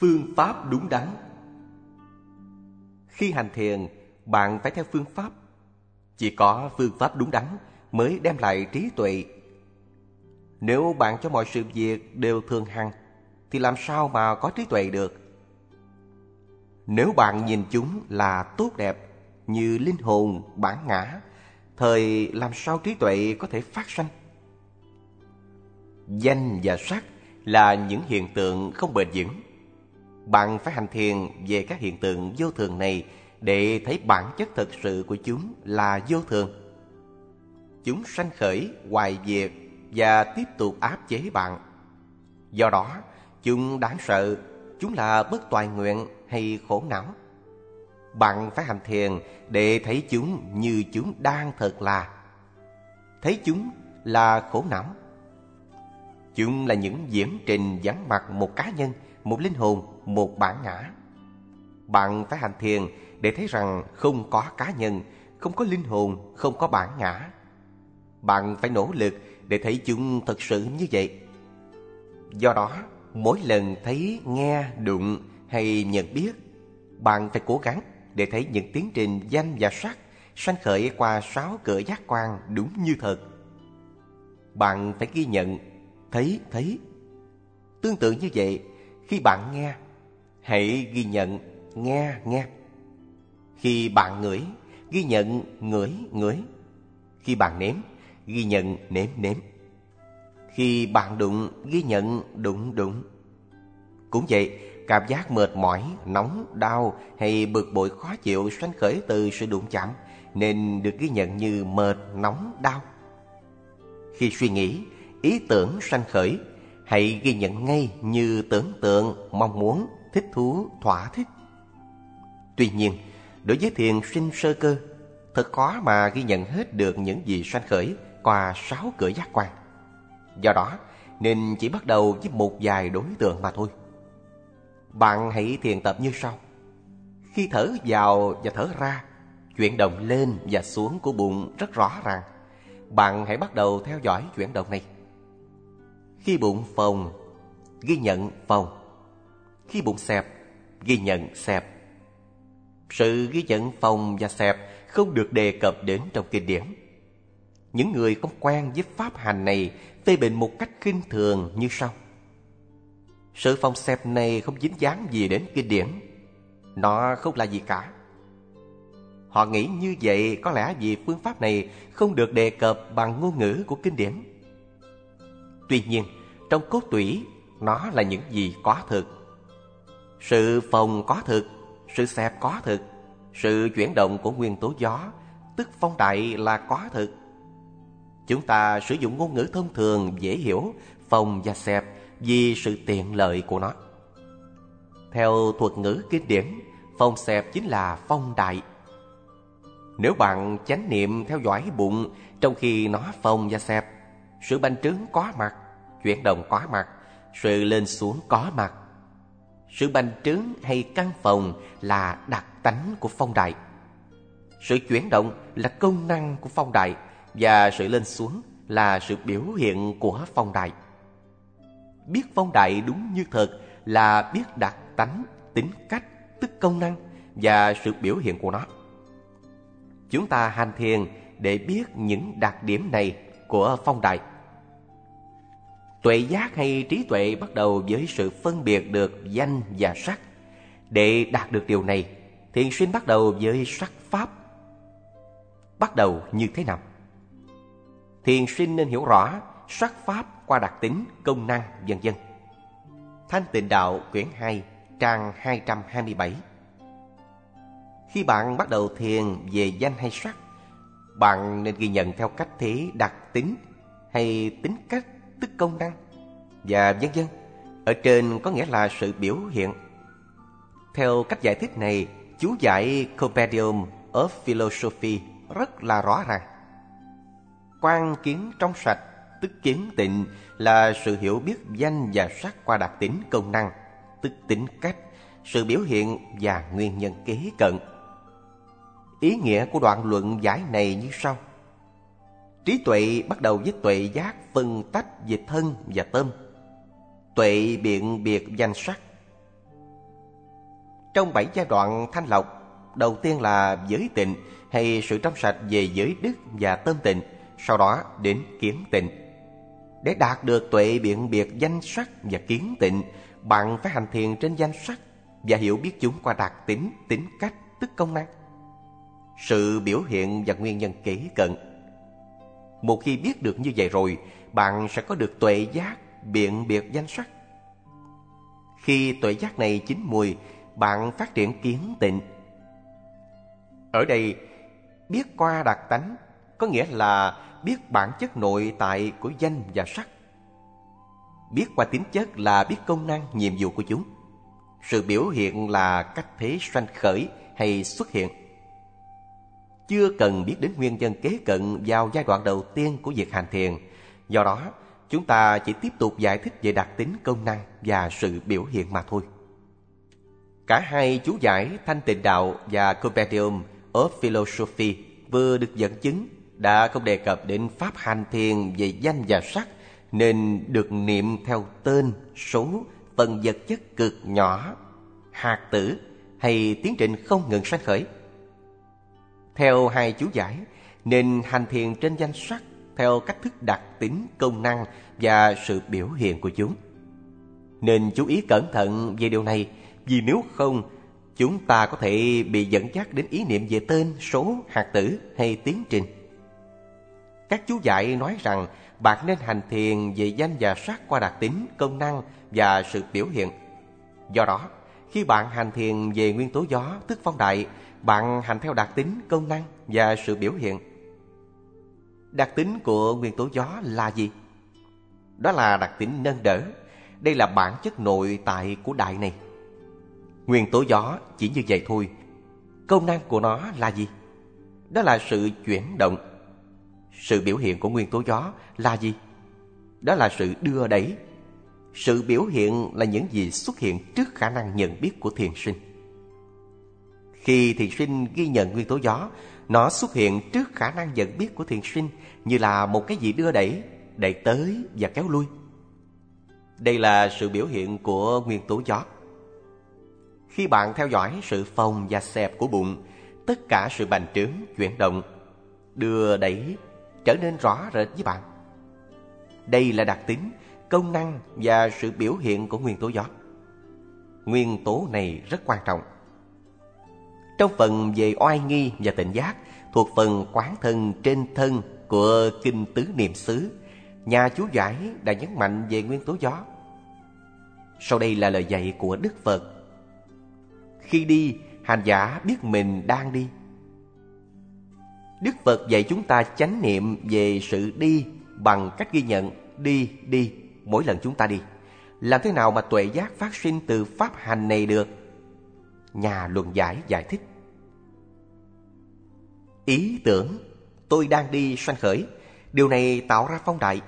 Phương pháp đúng đắn Khi hành thiền, bạn phải theo phương pháp. Chỉ có phương pháp đúng đắn mới đem lại trí tuệ. Nếu bạn cho mọi sự việc đều thường hằng, thì làm sao mà có trí tuệ được? Nếu bạn nhìn chúng là tốt đẹp, như linh hồn, bản ngã, thời làm sao trí tuệ có thể phát sanh? Danh và sắc là những hiện tượng không bền vững. Bạn phải hành thiền về các hiện tượng vô thường này để thấy bản chất thực sự của chúng là vô thường. Chúng sanh khởi, hoài diệt và tiếp tục áp chế bạn. Do đó, chúng đáng sợ, chúng là bất toại nguyện hay khổ não. Bạn phải hành thiền để thấy chúng như chúng đang thật là. Thấy chúng là khổ não. Chúng là những diễn trình vắng mặt một cá nhân, một linh hồn, một bản ngã. Bạn phải hành thiền để thấy rằng không có cá nhân, không có linh hồn, không có bản ngã. Bạn phải nỗ lực để thấy chúng thật sự như vậy. Do đó, mỗi lần thấy, nghe, đụng hay nhận biết, bạn phải cố gắng để thấy những tiến trình danh và sắc sanh khởi qua sáu cửa giác quan đúng như thật. Bạn phải ghi nhận, thấy, thấy. Tương tự như vậy, khi bạn nghe, hãy ghi nhận, nghe, nghe. Khi bạn ngửi, ghi nhận, ngửi, ngửi. Khi bạn nếm, ghi nhận, nếm, nếm. Khi bạn đụng, ghi nhận, đụng, đụng. Cũng vậy, cảm giác mệt mỏi, nóng, đau hay bực bội khó chịu sanh khởi từ sự đụng chạm nên được ghi nhận như mệt, nóng, đau. Khi suy nghĩ, ý tưởng sanh khởi, hãy ghi nhận ngay như tưởng tượng, mong muốn, thích thú, thỏa thích. Tuy nhiên, đối với thiền sinh sơ cơ, thật khó mà ghi nhận hết được những gì sanh khởi qua sáu cửa giác quan. Do đó, nên chỉ bắt đầu với một vài đối tượng mà thôi. Bạn hãy thiền tập như sau. Khi thở vào và thở ra, chuyển động lên và xuống của bụng rất rõ ràng. Bạn hãy bắt đầu theo dõi chuyển động này. Khi bụng phồng, ghi nhận phồng. Khi bụng xẹp, ghi nhận xẹp. Sự ghi nhận phồng và xẹp không được đề cập đến trong kinh điển. Những người không quen với pháp hành này phê bình một cách khinh thường như sau. Sự phòng xẹp này không dính dáng gì đến kinh điển Nó không là gì cả Họ nghĩ như vậy có lẽ vì phương pháp này không được đề cập bằng ngôn ngữ của kinh điển Tuy nhiên, trong cốt tủy, nó là những gì có thực Sự phồng có thực, sự xẹp có thực Sự chuyển động của nguyên tố gió, tức phong đại là có thực Chúng ta sử dụng ngôn ngữ thông thường dễ hiểu, phồng và xẹp vì sự tiện lợi của nó. Theo thuật ngữ kinh điển, phong xẹp chính là phong đại. Nếu bạn chánh niệm theo dõi bụng trong khi nó phồng và xẹp, sự bành trướng có mặt, chuyển động có mặt, sự lên xuống có mặt. Sự bành trướng hay căng phòng là đặc tánh của phong đại. Sự chuyển động là công năng của phong đại và sự lên xuống là sự biểu hiện của phong đại. Biết phong đại đúng như thật là biết đặc tánh, tính cách, tức công năng và sự biểu hiện của nó. Chúng ta hành thiền để biết những đặc điểm này của phong đại. Tuệ giác hay trí tuệ bắt đầu với sự phân biệt được danh và sắc. Để đạt được điều này, thiền xuyên bắt đầu với sắc pháp. Bắt đầu như thế nào? Thiền sinh nên hiểu rõ sắc pháp qua đặc tính, công năng, vân vân. Thanh Tịnh Đạo quyển 2, trang 227 Khi bạn bắt đầu thiền về danh hay sắc, bạn nên ghi nhận theo cách thế đặc tính hay tính cách tức công năng và vân vân. Ở trên có nghĩa là sự biểu hiện. Theo cách giải thích này, chú giải Compendium of Philosophy rất là rõ ràng. Quan kiến trong sạch tức kiến tịnh là sự hiểu biết danh và sắc qua đặc tính công năng, tức tính cách, sự biểu hiện và nguyên nhân kế cận. Ý nghĩa của đoạn luận giải này như sau. Trí tuệ bắt đầu với tuệ giác phân tách về thân và tâm. Tuệ biện biệt danh sắc. Trong bảy giai đoạn thanh lọc, đầu tiên là giới tịnh hay sự trong sạch về giới đức và tâm tịnh, sau đó đến kiến tịnh. Để đạt được tuệ biện biệt danh sắc và kiến tịnh, bạn phải hành thiền trên danh sắc và hiểu biết chúng qua đặc tính, tính cách, tức công năng. Sự biểu hiện và nguyên nhân kế cận. Một khi biết được như vậy rồi, bạn sẽ có được tuệ giác, biện biệt danh sắc. Khi tuệ giác này chín mùi, bạn phát triển kiến tịnh. Ở đây, biết qua đặc tánh có nghĩa là biết bản chất nội tại của danh và sắc. Biết qua tính chất là biết công năng, nhiệm vụ của chúng. Sự biểu hiện là cách thế sanh khởi hay xuất hiện. Chưa cần biết đến nguyên nhân kế cận vào giai đoạn đầu tiên của việc hành thiền. Do đó, chúng ta chỉ tiếp tục giải thích về đặc tính công năng và sự biểu hiện mà thôi. Cả hai chú giải Thanh Tịnh Đạo và Compendium of Philosophy vừa được dẫn chứng đã không đề cập đến pháp hành thiền về danh và sắc nên được niệm theo tên, số, phần vật chất cực nhỏ, hạt tử hay tiến trình không ngừng sanh khởi. Theo hai chú giải, nên hành thiền trên danh sắc theo cách thức đặc tính, công năng và sự biểu hiện của chúng. Nên chú ý cẩn thận về điều này, vì nếu không, chúng ta có thể bị dẫn dắt đến ý niệm về tên, số, hạt tử hay tiến trình. Các chú giải nói rằng bạn nên hành thiền về danh và sắc qua đặc tính, công năng và sự biểu hiện. Do đó, khi bạn hành thiền về nguyên tố gió, tức phong đại, bạn hành theo đặc tính, công năng và sự biểu hiện. Đặc tính của nguyên tố gió là gì? Đó là đặc tính nâng đỡ. Đây là bản chất nội tại của đại này. Nguyên tố gió chỉ như vậy thôi. Công năng của nó là gì? Đó là sự chuyển động. Sự biểu hiện của nguyên tố gió là gì? Đó là sự đưa đẩy. Sự biểu hiện là những gì xuất hiện trước khả năng nhận biết của thiền sinh. Khi thiền sinh ghi nhận nguyên tố gió, nó xuất hiện trước khả năng nhận biết của thiền sinh như là một cái gì đưa đẩy, đẩy tới và kéo lui. Đây là sự biểu hiện của nguyên tố gió. Khi bạn theo dõi sự phồng và xẹp của bụng, tất cả sự bành trướng, chuyển động, đưa đẩy trở nên rõ rệt với bạn. Đây là đặc tính, công năng và sự biểu hiện của nguyên tố gió. Nguyên tố này rất quan trọng. Trong phần về oai nghi và tịnh giác thuộc phần quán thân trên thân của Kinh Tứ Niệm xứ, nhà chú giải đã nhấn mạnh về nguyên tố gió. Sau đây là lời dạy của Đức Phật. Khi đi, hành giả biết mình đang đi. Đức Phật dạy chúng ta chánh niệm về sự đi bằng cách ghi nhận đi đi mỗi lần chúng ta đi. Làm thế nào mà tuệ giác phát sinh từ pháp hành này được? Nhà luận giải giải thích. Ý tưởng tôi đang đi sanh khởi, điều này tạo ra phong đại.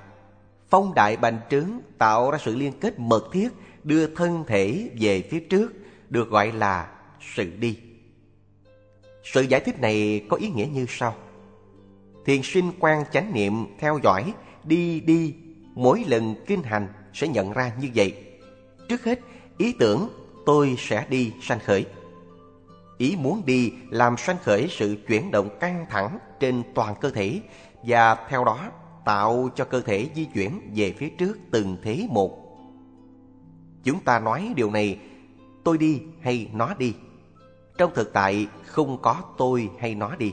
Phong đại bành trướng tạo ra sự liên kết mật thiết đưa thân thể về phía trước được gọi là sự đi. Sự giải thích này có ý nghĩa như sau. Thiền sinh quan chánh niệm theo dõi đi đi mỗi lần kinh hành sẽ nhận ra như vậy. Trước hết, ý tưởng tôi sẽ đi sanh khởi. Ý muốn đi làm sanh khởi sự chuyển động căng thẳng trên toàn cơ thể và theo đó tạo cho cơ thể di chuyển về phía trước từng thế một. Chúng ta nói điều này, tôi đi hay nó đi. Trong thực tại, không có tôi hay nó đi.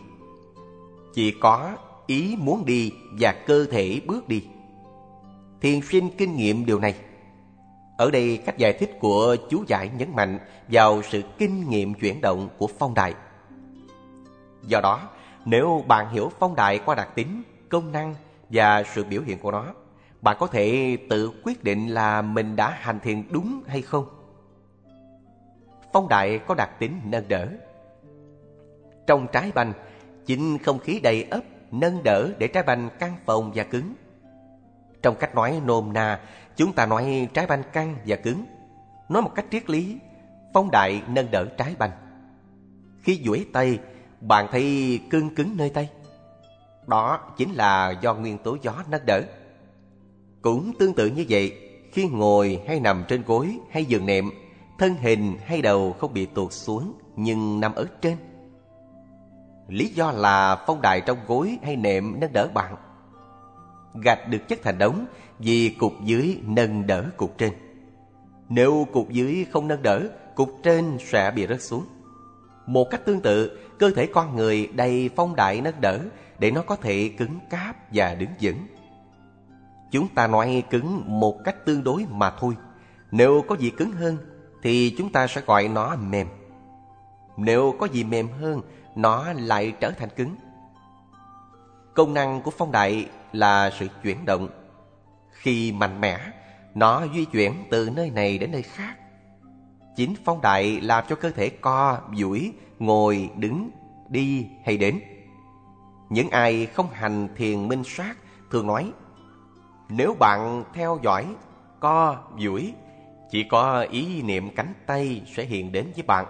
Chỉ có ý muốn đi và cơ thể bước đi. Thiền sinh kinh nghiệm điều này. Ở đây cách giải thích của chú giải nhấn mạnh vào sự kinh nghiệm chuyển động của phong đại. Do đó, nếu bạn hiểu phong đại qua đặc tính, công năng và sự biểu hiện của nó, bạn có thể tự quyết định là mình đã hành thiền đúng hay không. Phong đại có đặc tính nâng đỡ. Trong trái banh, chính không khí đầy ấp nâng đỡ để trái banh căng phồng và cứng. Trong cách nói nôm na, chúng ta nói trái banh căng và cứng. Nói một cách triết lý, phong đại nâng đỡ trái banh. Khi duỗi tay, bạn thấy cưng cứng nơi tay. Đó chính là do nguyên tố gió nâng đỡ. Cũng tương tự như vậy, khi ngồi hay nằm trên gối hay giường nệm, thân hình hay đầu không bị tuột xuống nhưng nằm ở trên. Lý do là phong đại trong gối hay nệm nâng đỡ bạn. Gạch được chất thành đống vì cục dưới nâng đỡ cục trên. Nếu cục dưới không nâng đỡ, cục trên sẽ bị rớt xuống. Một cách tương tự, cơ thể con người đầy phong đại nâng đỡ để nó có thể cứng cáp và đứng vững. Chúng ta nói cứng một cách tương đối mà thôi. Nếu có gì cứng hơn thì chúng ta sẽ gọi nó mềm. Nếu có gì mềm hơn, nó lại trở thành cứng. Công năng của phong đại là sự chuyển động. Khi mạnh mẽ, nó di chuyển từ nơi này đến nơi khác. Chính phong đại làm cho cơ thể co, duỗi, ngồi, đứng, đi hay đến. Những ai không hành thiền minh sát thường nói Nếu bạn theo dõi, co, duỗi Chỉ có ý niệm cánh tay sẽ hiện đến với bạn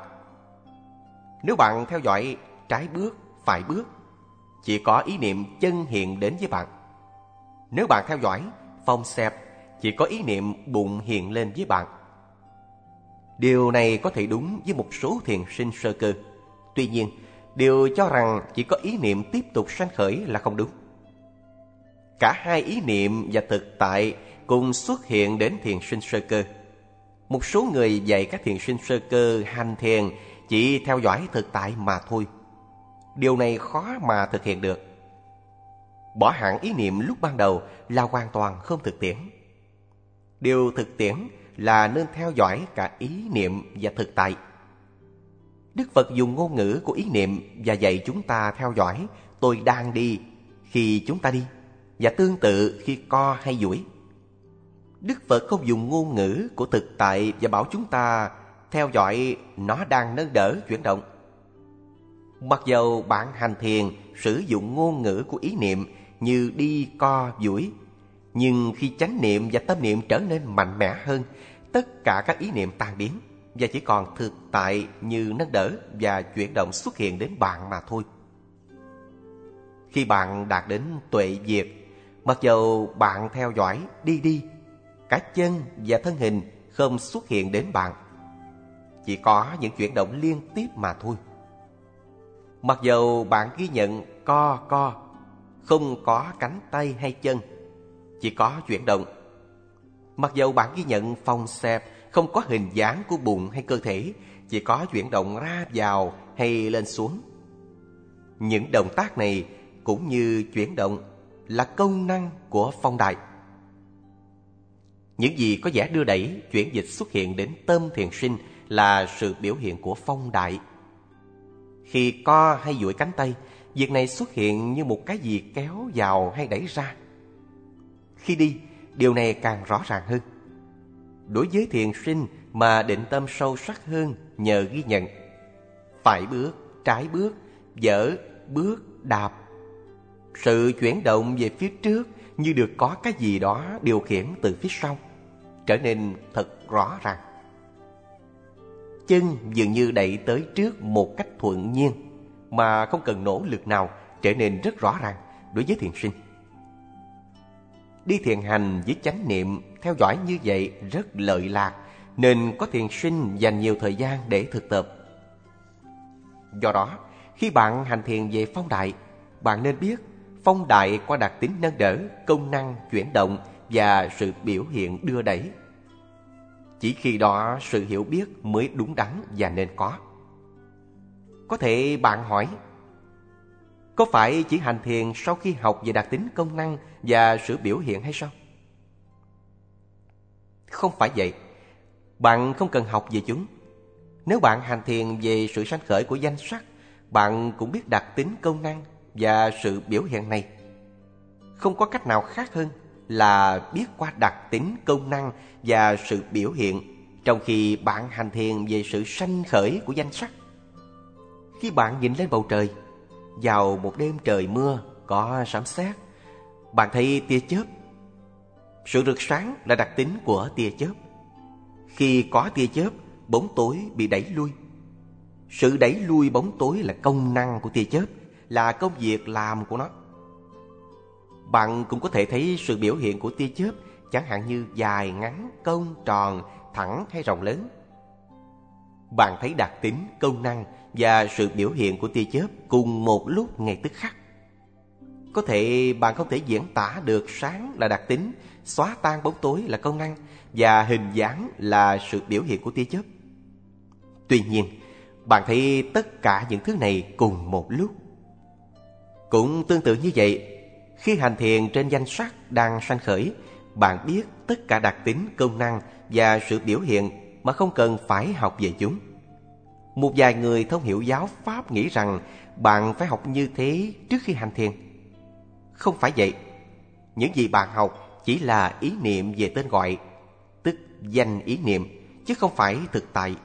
Nếu bạn theo dõi trái bước, phải bước Chỉ có ý niệm chân hiện đến với bạn nếu bạn theo dõi phong xẹp Chỉ có ý niệm bụng hiện lên với bạn Điều này có thể đúng với một số thiền sinh sơ cơ Tuy nhiên, điều cho rằng chỉ có ý niệm tiếp tục sanh khởi là không đúng. Cả hai ý niệm và thực tại cùng xuất hiện đến thiền sinh sơ cơ. Một số người dạy các thiền sinh sơ cơ hành thiền chỉ theo dõi thực tại mà thôi. Điều này khó mà thực hiện được. Bỏ hẳn ý niệm lúc ban đầu là hoàn toàn không thực tiễn. Điều thực tiễn là nên theo dõi cả ý niệm và thực tại. Đức Phật dùng ngôn ngữ của ý niệm và dạy chúng ta theo dõi, tôi đang đi, khi chúng ta đi, và tương tự khi co hay duỗi. Đức Phật không dùng ngôn ngữ của thực tại và bảo chúng ta theo dõi nó đang nâng đỡ, chuyển động. Mặc dầu bạn hành thiền sử dụng ngôn ngữ của ý niệm như đi co duỗi, nhưng khi chánh niệm và tâm niệm trở nên mạnh mẽ hơn, tất cả các ý niệm tan biến và chỉ còn thực tại như nâng đỡ và chuyển động xuất hiện đến bạn mà thôi. Khi bạn đạt đến tuệ diệt, mặc dầu bạn theo dõi đi đi, cả chân và thân hình không xuất hiện đến bạn. Chỉ có những chuyển động liên tiếp mà thôi. Mặc dầu bạn ghi nhận co co, không có cánh tay hay chân, chỉ có chuyển động. Mặc dầu bạn ghi nhận phòng xẹp không có hình dáng của bụng hay cơ thể, chỉ có chuyển động ra vào hay lên xuống. Những động tác này cũng như chuyển động là công năng của phong đại. Những gì có vẻ đưa đẩy, chuyển dịch xuất hiện đến tâm thiền sinh là sự biểu hiện của phong đại. Khi co hay duỗi cánh tay, việc này xuất hiện như một cái gì kéo vào hay đẩy ra. Khi đi, điều này càng rõ ràng hơn. Đối với thiền sinh mà định tâm sâu sắc hơn nhờ ghi nhận Phải bước, trái bước, dở, bước, đạp Sự chuyển động về phía trước như được có cái gì đó điều khiển từ phía sau Trở nên thật rõ ràng Chân dường như đẩy tới trước một cách thuận nhiên mà không cần nỗ lực nào trở nên rất rõ ràng đối với thiền sinh. Đi thiền hành với chánh niệm theo dõi như vậy rất lợi lạc Nên có thiền sinh dành nhiều thời gian để thực tập. Do đó, khi bạn hành thiền về phong đại Bạn nên biết phong đại có đặc tính nâng đỡ, công năng, chuyển động Và sự biểu hiện đưa đẩy. Chỉ khi đó sự hiểu biết mới đúng đắn và nên có. Có thể bạn hỏi có phải chỉ hành thiền sau khi học về đặc tính công năng và sự biểu hiện hay sao? Không phải vậy. Bạn không cần học về chúng. Nếu bạn hành thiền về sự sanh khởi của danh sắc, bạn cũng biết đặc tính công năng và sự biểu hiện này. Không có cách nào khác hơn là biết qua đặc tính công năng và sự biểu hiện trong khi bạn hành thiền về sự sanh khởi của danh sắc. Khi bạn nhìn lên bầu trời, vào một đêm trời mưa có sấm sét, bạn thấy tia chớp. Sự rực sáng là đặc tính của tia chớp. Khi có tia chớp, bóng tối bị đẩy lui. Sự đẩy lui bóng tối là công năng của tia chớp, là công việc làm của nó. Bạn cũng có thể thấy sự biểu hiện của tia chớp chẳng hạn như dài, ngắn, cong, tròn, thẳng hay rộng lớn. Bạn thấy đặc tính, công năng và sự biểu hiện của tia chớp cùng một lúc ngay tức khắc. Có thể bạn không thể diễn tả được sáng là đặc tính, xóa tan bóng tối là công năng và hình dáng là sự biểu hiện của tia chớp. Tuy nhiên, bạn thấy tất cả những thứ này cùng một lúc. Cũng tương tự như vậy, khi hành thiền trên danh sắc đang sanh khởi, bạn biết tất cả đặc tính, công năng và sự biểu hiện mà không cần phải học về chúng. Một vài người thông hiểu giáo Pháp nghĩ rằng bạn phải học như thế trước khi hành thiền. Không phải vậy. Những gì bạn học chỉ là ý niệm về tên gọi, tức danh ý niệm, chứ không phải thực tại.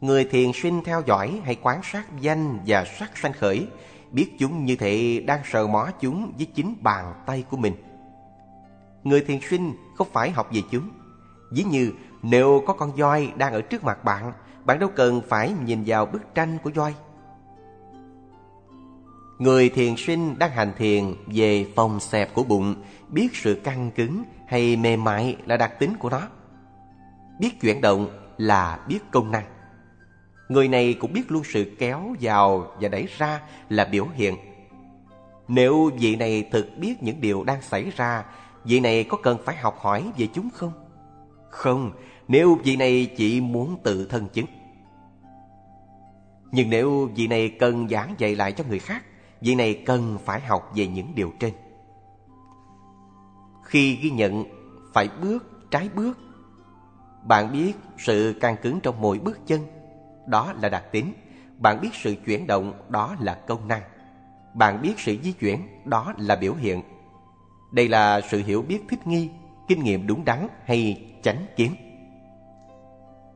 Người thiền sinh theo dõi hay quán sát danh và sắc sanh khởi, biết chúng như thể đang sờ mó chúng với chính bàn tay của mình. Người thiền sinh không phải học về chúng. Ví như nếu có con voi đang ở trước mặt bạn, bạn đâu cần phải nhìn vào bức tranh của voi. Người thiền sinh đang hành thiền về phòng xẹp của bụng, biết sự căng cứng hay mềm mại là đặc tính của nó. Biết chuyển động là biết công năng. Người này cũng biết luôn sự kéo vào và đẩy ra là biểu hiện. Nếu vị này thực biết những điều đang xảy ra, vị này có cần phải học hỏi về chúng không? Không, nếu vị này chỉ muốn tự thân chứng. Nhưng nếu vị này cần giảng dạy lại cho người khác, vị này cần phải học về những điều trên. Khi ghi nhận phải bước trái bước, bạn biết sự căng cứng trong mỗi bước chân, đó là đặc tính. Bạn biết sự chuyển động, đó là công năng. Bạn biết sự di chuyển, đó là biểu hiện. Đây là sự hiểu biết thích nghi, kinh nghiệm đúng đắn hay chánh kiến.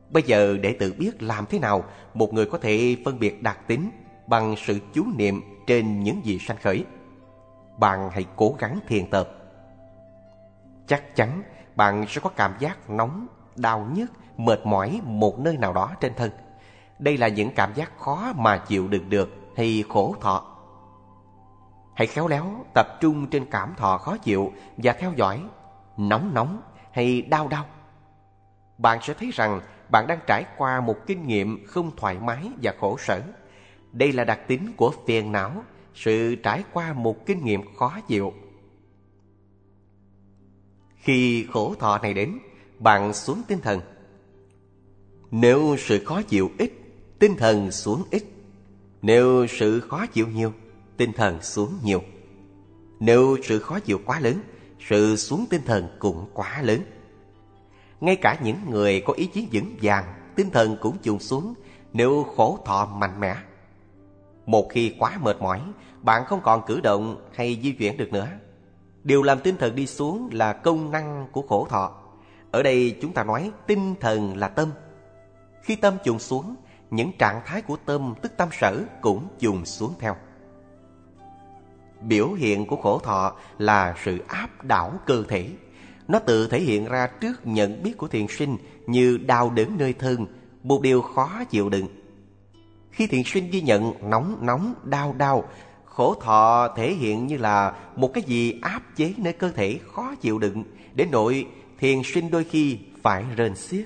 Bây giờ để tự biết làm thế nào một người có thể phân biệt đặc tính bằng sự chú niệm trên những gì sanh khởi. Bạn hãy cố gắng thiền tập. Chắc chắn bạn sẽ có cảm giác nóng, đau nhức, mệt mỏi một nơi nào đó trên thân. Đây là những cảm giác khó mà chịu đựng được hay khổ thọ. Hãy khéo léo tập trung trên cảm thọ khó chịu và theo dõi nóng nóng hay đau đau. Bạn sẽ thấy rằng bạn đang trải qua một kinh nghiệm không thoải mái và khổ sở. Đây là đặc tính của phiền não, sự trải qua một kinh nghiệm khó chịu. Khi khổ thọ này đến, bạn xuống tinh thần. Nếu sự khó chịu ít, tinh thần xuống ít. Nếu sự khó chịu nhiều, tinh thần xuống nhiều. Nếu sự khó chịu quá lớn, sự xuống tinh thần cũng quá lớn. Ngay cả những người có ý chí vững vàng, tinh thần cũng chùn xuống nếu khổ thọ mạnh mẽ. Một khi quá mệt mỏi, bạn không còn cử động hay di chuyển được nữa. Điều làm tinh thần đi xuống là công năng của khổ thọ. Ở đây chúng ta nói tinh thần là tâm. Khi tâm chùn xuống, những trạng thái của tâm tức tâm sở cũng chùn xuống theo. Biểu hiện của khổ thọ là sự áp đảo cơ thể, nó tự thể hiện ra trước nhận biết của thiền sinh như đau đớn nơi thân, một điều khó chịu đựng. Khi thiền sinh ghi nhận nóng nóng, đau đau, khổ thọ thể hiện như là một cái gì áp chế nơi cơ thể khó chịu đựng, để nội thiền sinh đôi khi phải rên xiết.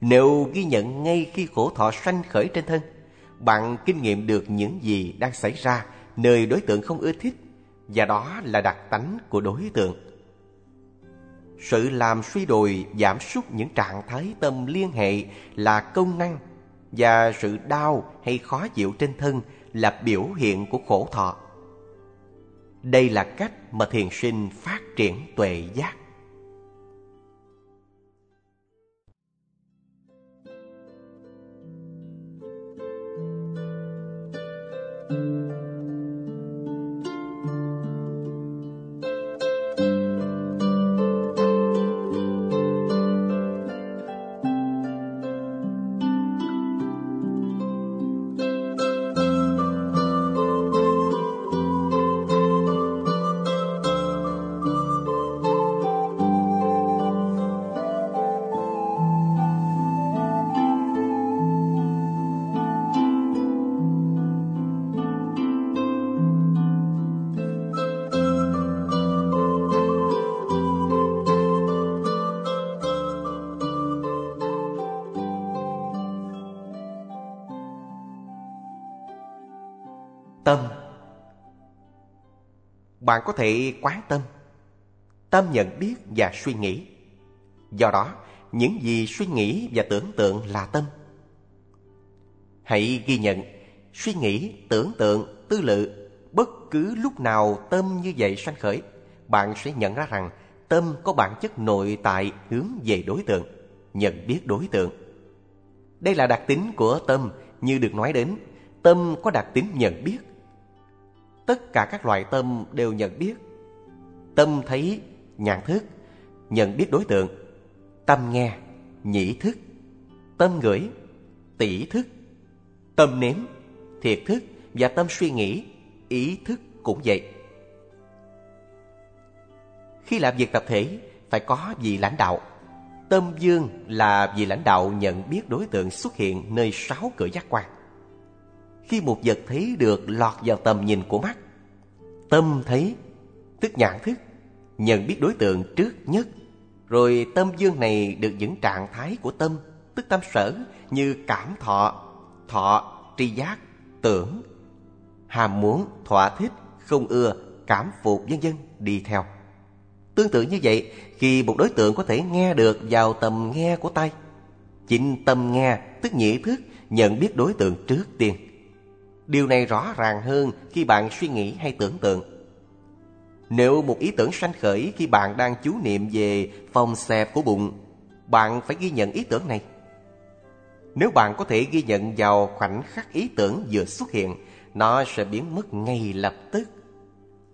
Nếu ghi nhận ngay khi khổ thọ sanh khởi trên thân, bạn kinh nghiệm được những gì đang xảy ra nơi đối tượng không ưa thích, và đó là đặc tánh của đối tượng. Sự làm suy đồi giảm sút những trạng thái tâm liên hệ là công năng và sự đau hay khó chịu trên thân là biểu hiện của khổ thọ. Đây là cách mà thiền sinh phát triển tuệ giác. Bạn có thể quán tâm Tâm nhận biết và suy nghĩ. Do đó, những gì suy nghĩ và tưởng tượng là tâm. Hãy ghi nhận Suy nghĩ, tưởng tượng, tư lự Bất cứ lúc nào tâm như vậy sanh khởi Bạn sẽ nhận ra rằng Tâm có bản chất nội tại hướng về đối tượng Nhận biết đối tượng. Đây là đặc tính của tâm Như được nói đến Tâm có đặc tính nhận biết. Tất cả các loại tâm đều nhận biết. Tâm thấy, nhãn thức, Nhận biết đối tượng. Tâm nghe, Nhĩ thức. Tâm ngửi Tỷ thức. Tâm nếm, Thiệt thức Và tâm suy nghĩ, Ý thức cũng vậy. Khi làm việc tập thể, Phải có vị lãnh đạo. Tâm dương là vị lãnh đạo nhận biết đối tượng xuất hiện nơi sáu cửa giác quan. Khi một vật thấy được lọt vào tầm nhìn của mắt, tâm thấy, tức nhãn thức, nhận biết đối tượng trước nhất. Rồi tâm dương này được những trạng thái của tâm, tức tâm sở như cảm thọ, thọ, tri giác, tưởng, hàm muốn, thỏa thích, không ưa, cảm phục vân vân đi theo. Tương tự như vậy, khi một đối tượng có thể nghe được vào tầm nghe của tay, chính tâm nghe tức nhị thức nhận biết đối tượng trước tiên. Điều này rõ ràng hơn khi bạn suy nghĩ hay tưởng tượng. Nếu một ý tưởng sanh khởi khi bạn đang chú niệm về phòng xẹp của bụng, bạn phải ghi nhận ý tưởng này. Nếu bạn có thể ghi nhận vào khoảnh khắc ý tưởng vừa xuất hiện, nó sẽ biến mất ngay lập tức.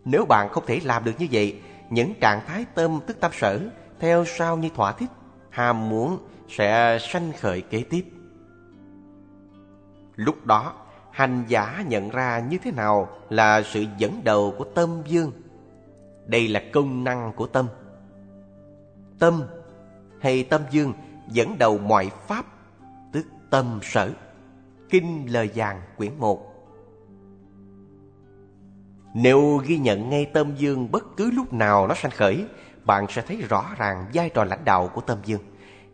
Nếu bạn không thể làm được như vậy, những trạng thái tâm tức tâm sở theo sau như thỏa thích, ham muốn sẽ sanh khởi kế tiếp. Lúc đó, hành giả nhận ra như thế nào là sự dẫn đầu của tâm dương. Đây là công năng của tâm. Tâm hay tâm dương dẫn đầu mọi pháp, tức tâm sở. Kinh lời vàng quyển 1 nếu ghi nhận ngay tâm dương bất cứ lúc nào nó sanh khởi, bạn sẽ thấy rõ ràng vai trò lãnh đạo của tâm dương.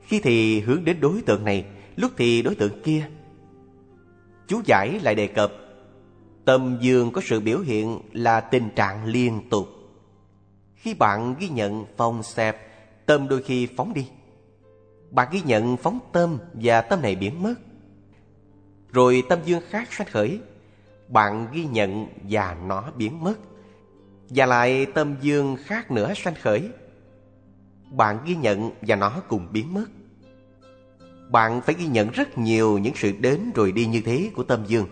Khi thì hướng đến đối tượng này, lúc thì đối tượng kia. Chú giải lại đề cập, tâm dương có sự biểu hiện là tình trạng liên tục. Khi bạn ghi nhận phòng xẹp, tâm đôi khi phóng đi. Bạn ghi nhận phóng tâm và tâm này biến mất. Rồi tâm dương khác sanh khởi, bạn ghi nhận và nó biến mất và lại tâm dương khác nữa sanh khởi bạn ghi nhận và nó cùng biến mất bạn phải ghi nhận rất nhiều những sự đến rồi đi như thế của tâm dương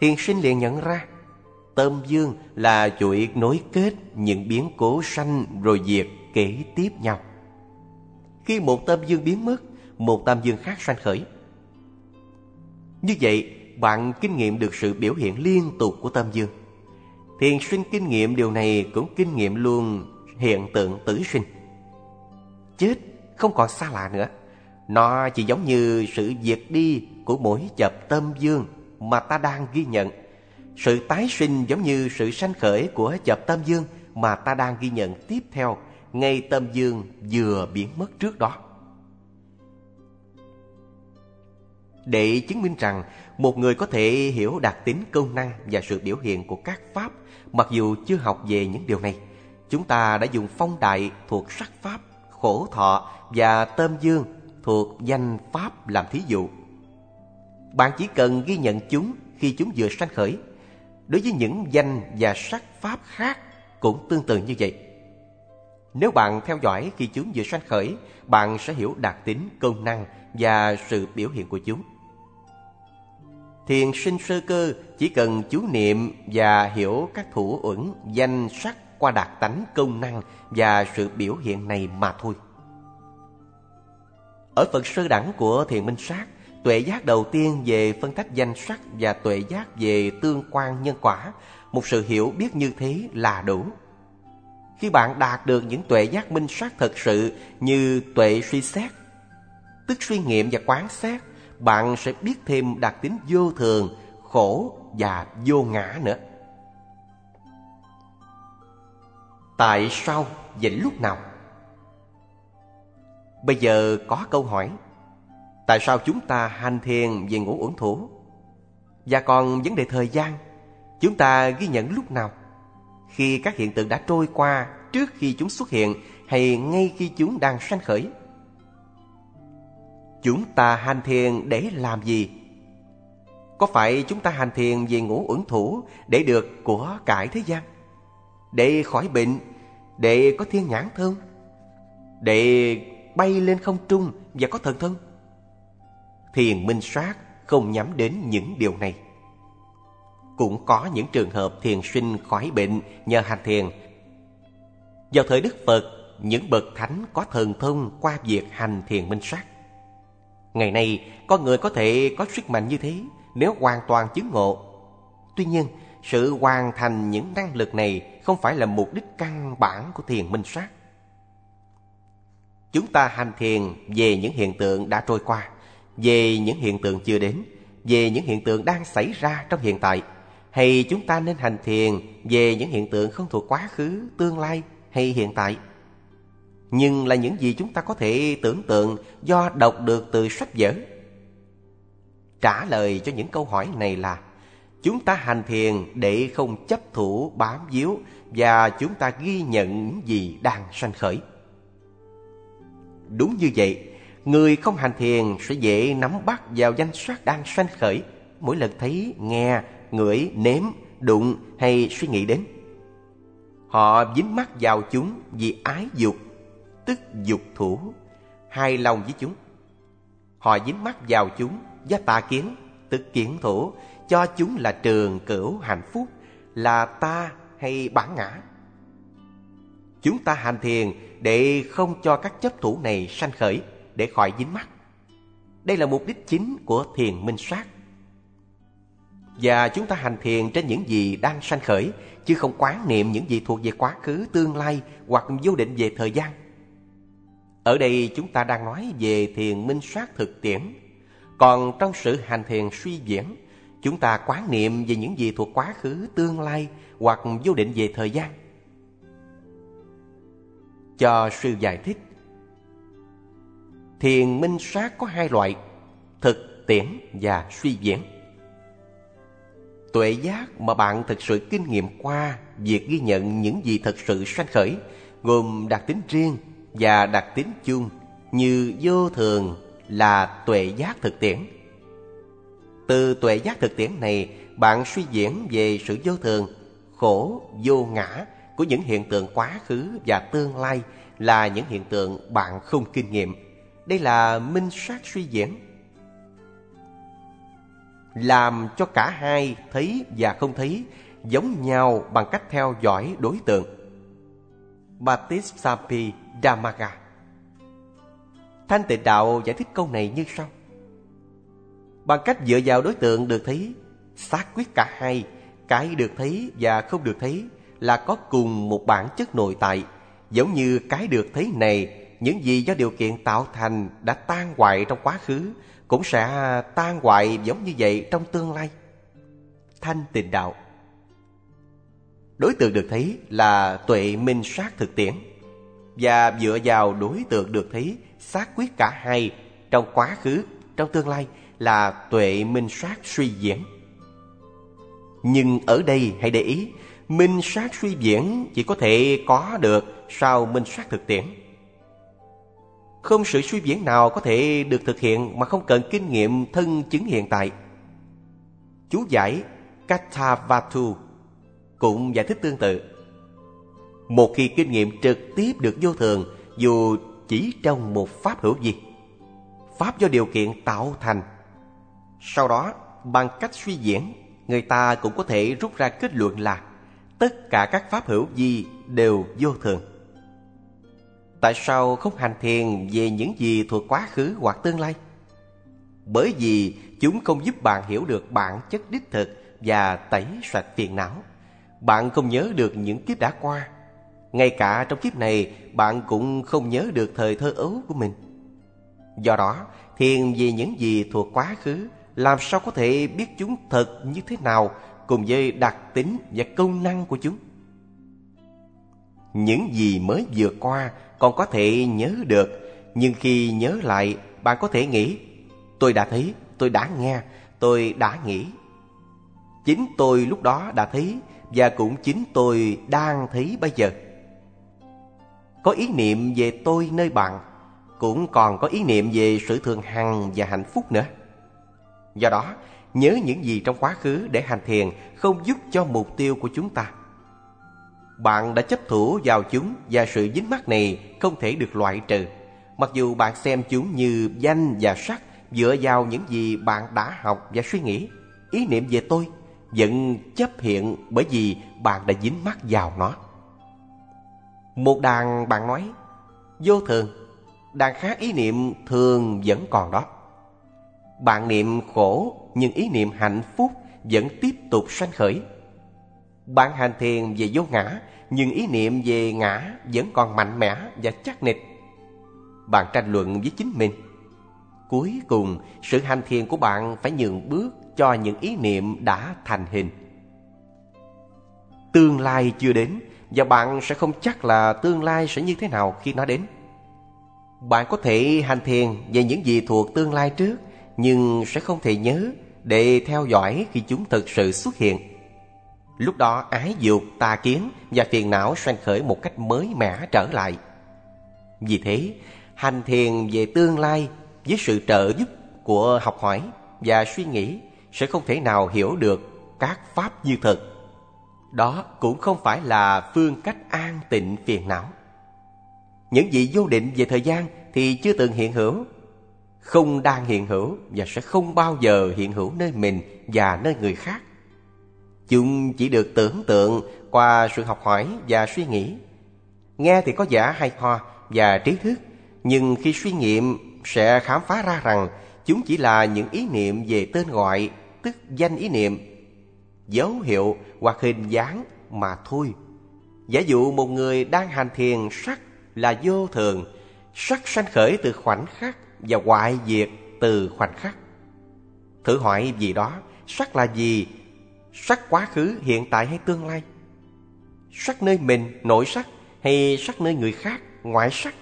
thiền sinh liền nhận ra, tâm dương là chuỗi nối kết những biến cố sanh rồi diệt kế tiếp nhau khi một tâm dương biến mất, một tâm dương khác sanh khởi như vậy, bạn kinh nghiệm được sự biểu hiện liên tục của tâm dương. Thiền sinh kinh nghiệm điều này cũng kinh nghiệm luôn hiện tượng tử sinh. Chết không còn xa lạ nữa. Nó chỉ giống như sự diệt đi của mỗi chập tâm dương mà ta đang ghi nhận. Sự tái sinh giống như sự sanh khởi của chập tâm dương mà ta đang ghi nhận tiếp theo ngay tâm dương vừa biến mất trước đó. Để chứng minh rằng một người có thể hiểu đặc tính công năng và sự biểu hiện của các pháp mặc dù chưa học về những điều này. Chúng ta đã dùng phong đại thuộc sắc pháp, khổ thọ và tâm dương thuộc danh pháp làm thí dụ. Bạn chỉ cần ghi nhận chúng khi chúng vừa sanh khởi. Đối với những danh và sắc pháp khác cũng tương tự như vậy. Nếu bạn theo dõi khi chúng vừa sanh khởi, bạn sẽ hiểu đặc tính, công năng và sự biểu hiện của chúng. Thiền sinh sơ cơ chỉ cần chú niệm và hiểu các thủ uẩn danh sắc qua đặc tánh công năng và sự biểu hiện này mà thôi. Ở phần sơ đẳng của thiền minh sát, tuệ giác đầu tiên về phân tách danh sắc và tuệ giác về tương quan nhân quả, một sự hiểu biết như thế là đủ. Khi bạn đạt được những tuệ giác minh sát thật sự như tuệ suy xét, tức suy nghiệm và quán xét, bạn sẽ biết thêm đặc tính vô thường, khổ và vô ngã nữa. Tại sao và lúc nào? Bây giờ có câu hỏi Tại sao chúng ta hành thiền về ngũ uẩn thủ? Và còn vấn đề thời gian Chúng ta ghi nhận lúc nào? Khi các hiện tượng đã trôi qua trước khi chúng xuất hiện hay ngay khi chúng đang sanh khởi? Chúng ta hành thiền để làm gì? Có phải chúng ta hành thiền về ngũ uẩn thủ để được của cải thế gian? Để khỏi bệnh, để có thiên nhãn thương để bay lên không trung và có thần thân? Thiền minh sát không nhắm đến những điều này. Cũng có những trường hợp thiền sinh khỏi bệnh nhờ hành thiền. Vào thời Đức Phật, những bậc thánh có thần thông qua việc hành thiền minh sát. Ngày nay, con người có thể có sức mạnh như thế nếu hoàn toàn chứng ngộ. Tuy nhiên, sự hoàn thành những năng lực này không phải là mục đích căn bản của thiền minh sát. Chúng ta hành thiền về những hiện tượng đã trôi qua, về những hiện tượng chưa đến, về những hiện tượng đang xảy ra trong hiện tại, hay chúng ta nên hành thiền về những hiện tượng không thuộc quá khứ, tương lai hay hiện tại. Nhưng là những gì chúng ta có thể tưởng tượng do đọc được từ sách vở. Trả lời cho những câu hỏi này là Chúng ta hành thiền để không chấp thủ bám víu Và chúng ta ghi nhận những gì đang sanh khởi Đúng như vậy Người không hành thiền sẽ dễ nắm bắt vào danh sắc đang sanh khởi. Mỗi lần thấy, nghe, ngửi, nếm, đụng hay suy nghĩ đến Họ dính mắt vào chúng vì ái dục Tức dục thủ Hài lòng với chúng. Họ dính mắt vào chúng do tà kiến Tức kiến thủ Cho chúng là trường cửu hạnh phúc Là ta hay bản ngã. Chúng ta hành thiền để không cho các chấp thủ này sanh khởi để khỏi dính mắc. Đây là mục đích chính của thiền minh sát. Và chúng ta hành thiền trên những gì đang sanh khởi, chứ không quán niệm những gì thuộc về quá khứ, tương lai hoặc vô định về thời gian. Ở đây chúng ta đang nói về thiền minh sát thực tiễn. Còn trong sự hành thiền suy diễn, chúng ta quán niệm về những gì thuộc quá khứ, tương lai hoặc vô định về thời gian. Cho sư giải thích. Thiền minh sát có hai loại Thực tiễn và suy diễn. Tuệ giác mà bạn thực sự kinh nghiệm qua Việc ghi nhận những gì thật sự sanh khởi Gồm đặc tính riêng và đặc tính chung Như vô thường là tuệ giác thực tiễn. Từ tuệ giác thực tiễn này Bạn suy diễn về sự vô thường Khổ, vô ngã của những hiện tượng quá khứ và tương lai Là những hiện tượng bạn không kinh nghiệm. Đây là minh sát suy diễn, Làm cho cả hai thấy và không thấy Giống nhau bằng cách theo dõi đối tượng. Baptisapi Damaga. Thanh tịnh đạo giải thích câu này như sau. Bằng cách dựa vào đối tượng được thấy, Xác quyết cả hai, Cái được thấy và không được thấy là có cùng một bản chất nội tại Giống như cái được thấy này những gì do điều kiện tạo thành đã tan hoại trong quá khứ cũng sẽ tan hoại giống như vậy trong tương lai. Thanh tịnh đạo Đối tượng được thấy là tuệ minh sát thực tiễn và dựa vào đối tượng được thấy xác quyết cả hai trong quá khứ, trong tương lai là tuệ minh sát suy diễn. Nhưng ở đây hãy để ý, minh sát suy diễn chỉ có thể có được sau minh sát thực tiễn. Không sự suy diễn nào có thể được thực hiện mà không cần kinh nghiệm thân chứng hiện tại. Chú giải katavatu cũng giải thích tương tự. Một khi kinh nghiệm trực tiếp được vô thường dù chỉ trong một pháp hữu gì, pháp do điều kiện tạo thành. Sau đó, bằng cách suy diễn, người ta cũng có thể rút ra kết luận là tất cả các pháp hữu gì đều vô thường. Tại sao không hành thiền về những gì thuộc quá khứ hoặc tương lai? Bởi vì chúng không giúp bạn hiểu được bản chất đích thực và tẩy sạch phiền não. Bạn không nhớ được những kiếp đã qua. Ngay cả trong kiếp này, bạn cũng không nhớ được thời thơ ấu của mình. Do đó, thiền về những gì thuộc quá khứ, làm sao có thể biết chúng thật như thế nào cùng với đặc tính và công năng của chúng? Những gì mới vừa qua còn có thể nhớ được Nhưng khi nhớ lại bạn có thể nghĩ Tôi đã thấy, tôi đã nghe, tôi đã nghĩ Chính tôi lúc đó đã thấy và cũng chính tôi đang thấy bây giờ. Có ý niệm về tôi nơi bạn, cũng còn có ý niệm về sự thường hằng và hạnh phúc nữa. Do đó, nhớ những gì trong quá khứ để hành thiền không giúp cho mục tiêu của chúng ta. Bạn đã chấp thủ vào chúng và sự dính mắc này không thể được loại trừ. Mặc dù bạn xem chúng như danh và sắc dựa vào những gì bạn đã học và suy nghĩ, ý niệm về tôi vẫn chấp hiện bởi vì bạn đã dính mắc vào nó. Một đàn bạn nói, vô thường, đàn khác ý niệm thường vẫn còn đó. Bạn niệm khổ nhưng ý niệm hạnh phúc vẫn tiếp tục sanh khởi. Bạn hành thiền về vô ngã nhưng ý niệm về ngã vẫn còn mạnh mẽ và chắc nịch. Bạn tranh luận với chính mình. Cuối cùng, sự hành thiền của bạn phải nhường bước cho những ý niệm đã thành hình. Tương lai chưa đến và bạn sẽ không chắc là tương lai sẽ như thế nào khi nó đến. Bạn có thể hành thiền về những gì thuộc tương lai trước nhưng sẽ không thể nhớ để theo dõi khi chúng thực sự xuất hiện. Lúc đó ái dục, tà kiến và phiền não sanh khởi một cách mới mẻ trở lại. Vì thế, hành thiền về tương lai với sự trợ giúp của học hỏi và suy nghĩ sẽ không thể nào hiểu được các pháp như thực. Đó cũng không phải là phương cách an tịnh phiền não. Những gì vô định về thời gian thì chưa từng hiện hữu, không đang hiện hữu và sẽ không bao giờ hiện hữu nơi mình và nơi người khác. Chúng chỉ được tưởng tượng qua sự học hỏi và suy nghĩ. Nghe thì có giả hay ho và trí thức, nhưng khi suy nghiệm sẽ khám phá ra rằng chúng chỉ là những ý niệm về tên gọi, tức danh ý niệm, dấu hiệu hoặc hình dáng mà thôi. Giả dụ một người đang hành thiền sắc là vô thường, sắc sanh khởi từ khoảnh khắc và hoại diệt từ khoảnh khắc. Thử hỏi gì đó, sắc là gì? Sắc quá khứ, hiện tại hay tương lai? Sắc nơi mình, nội sắc hay sắc nơi người khác, ngoại sắc?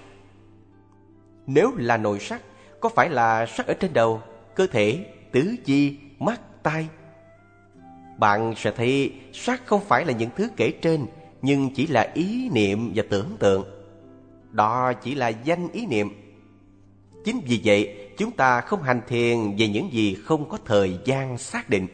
Nếu là nội sắc, có phải là sắc ở trên đầu, cơ thể, tứ chi, mắt, tai? Bạn sẽ thấy sắc không phải là những thứ kể trên, nhưng chỉ là ý niệm và tưởng tượng. Đó chỉ là danh ý niệm. Chính vì vậy, chúng ta không hành thiền về những gì không có thời gian xác định.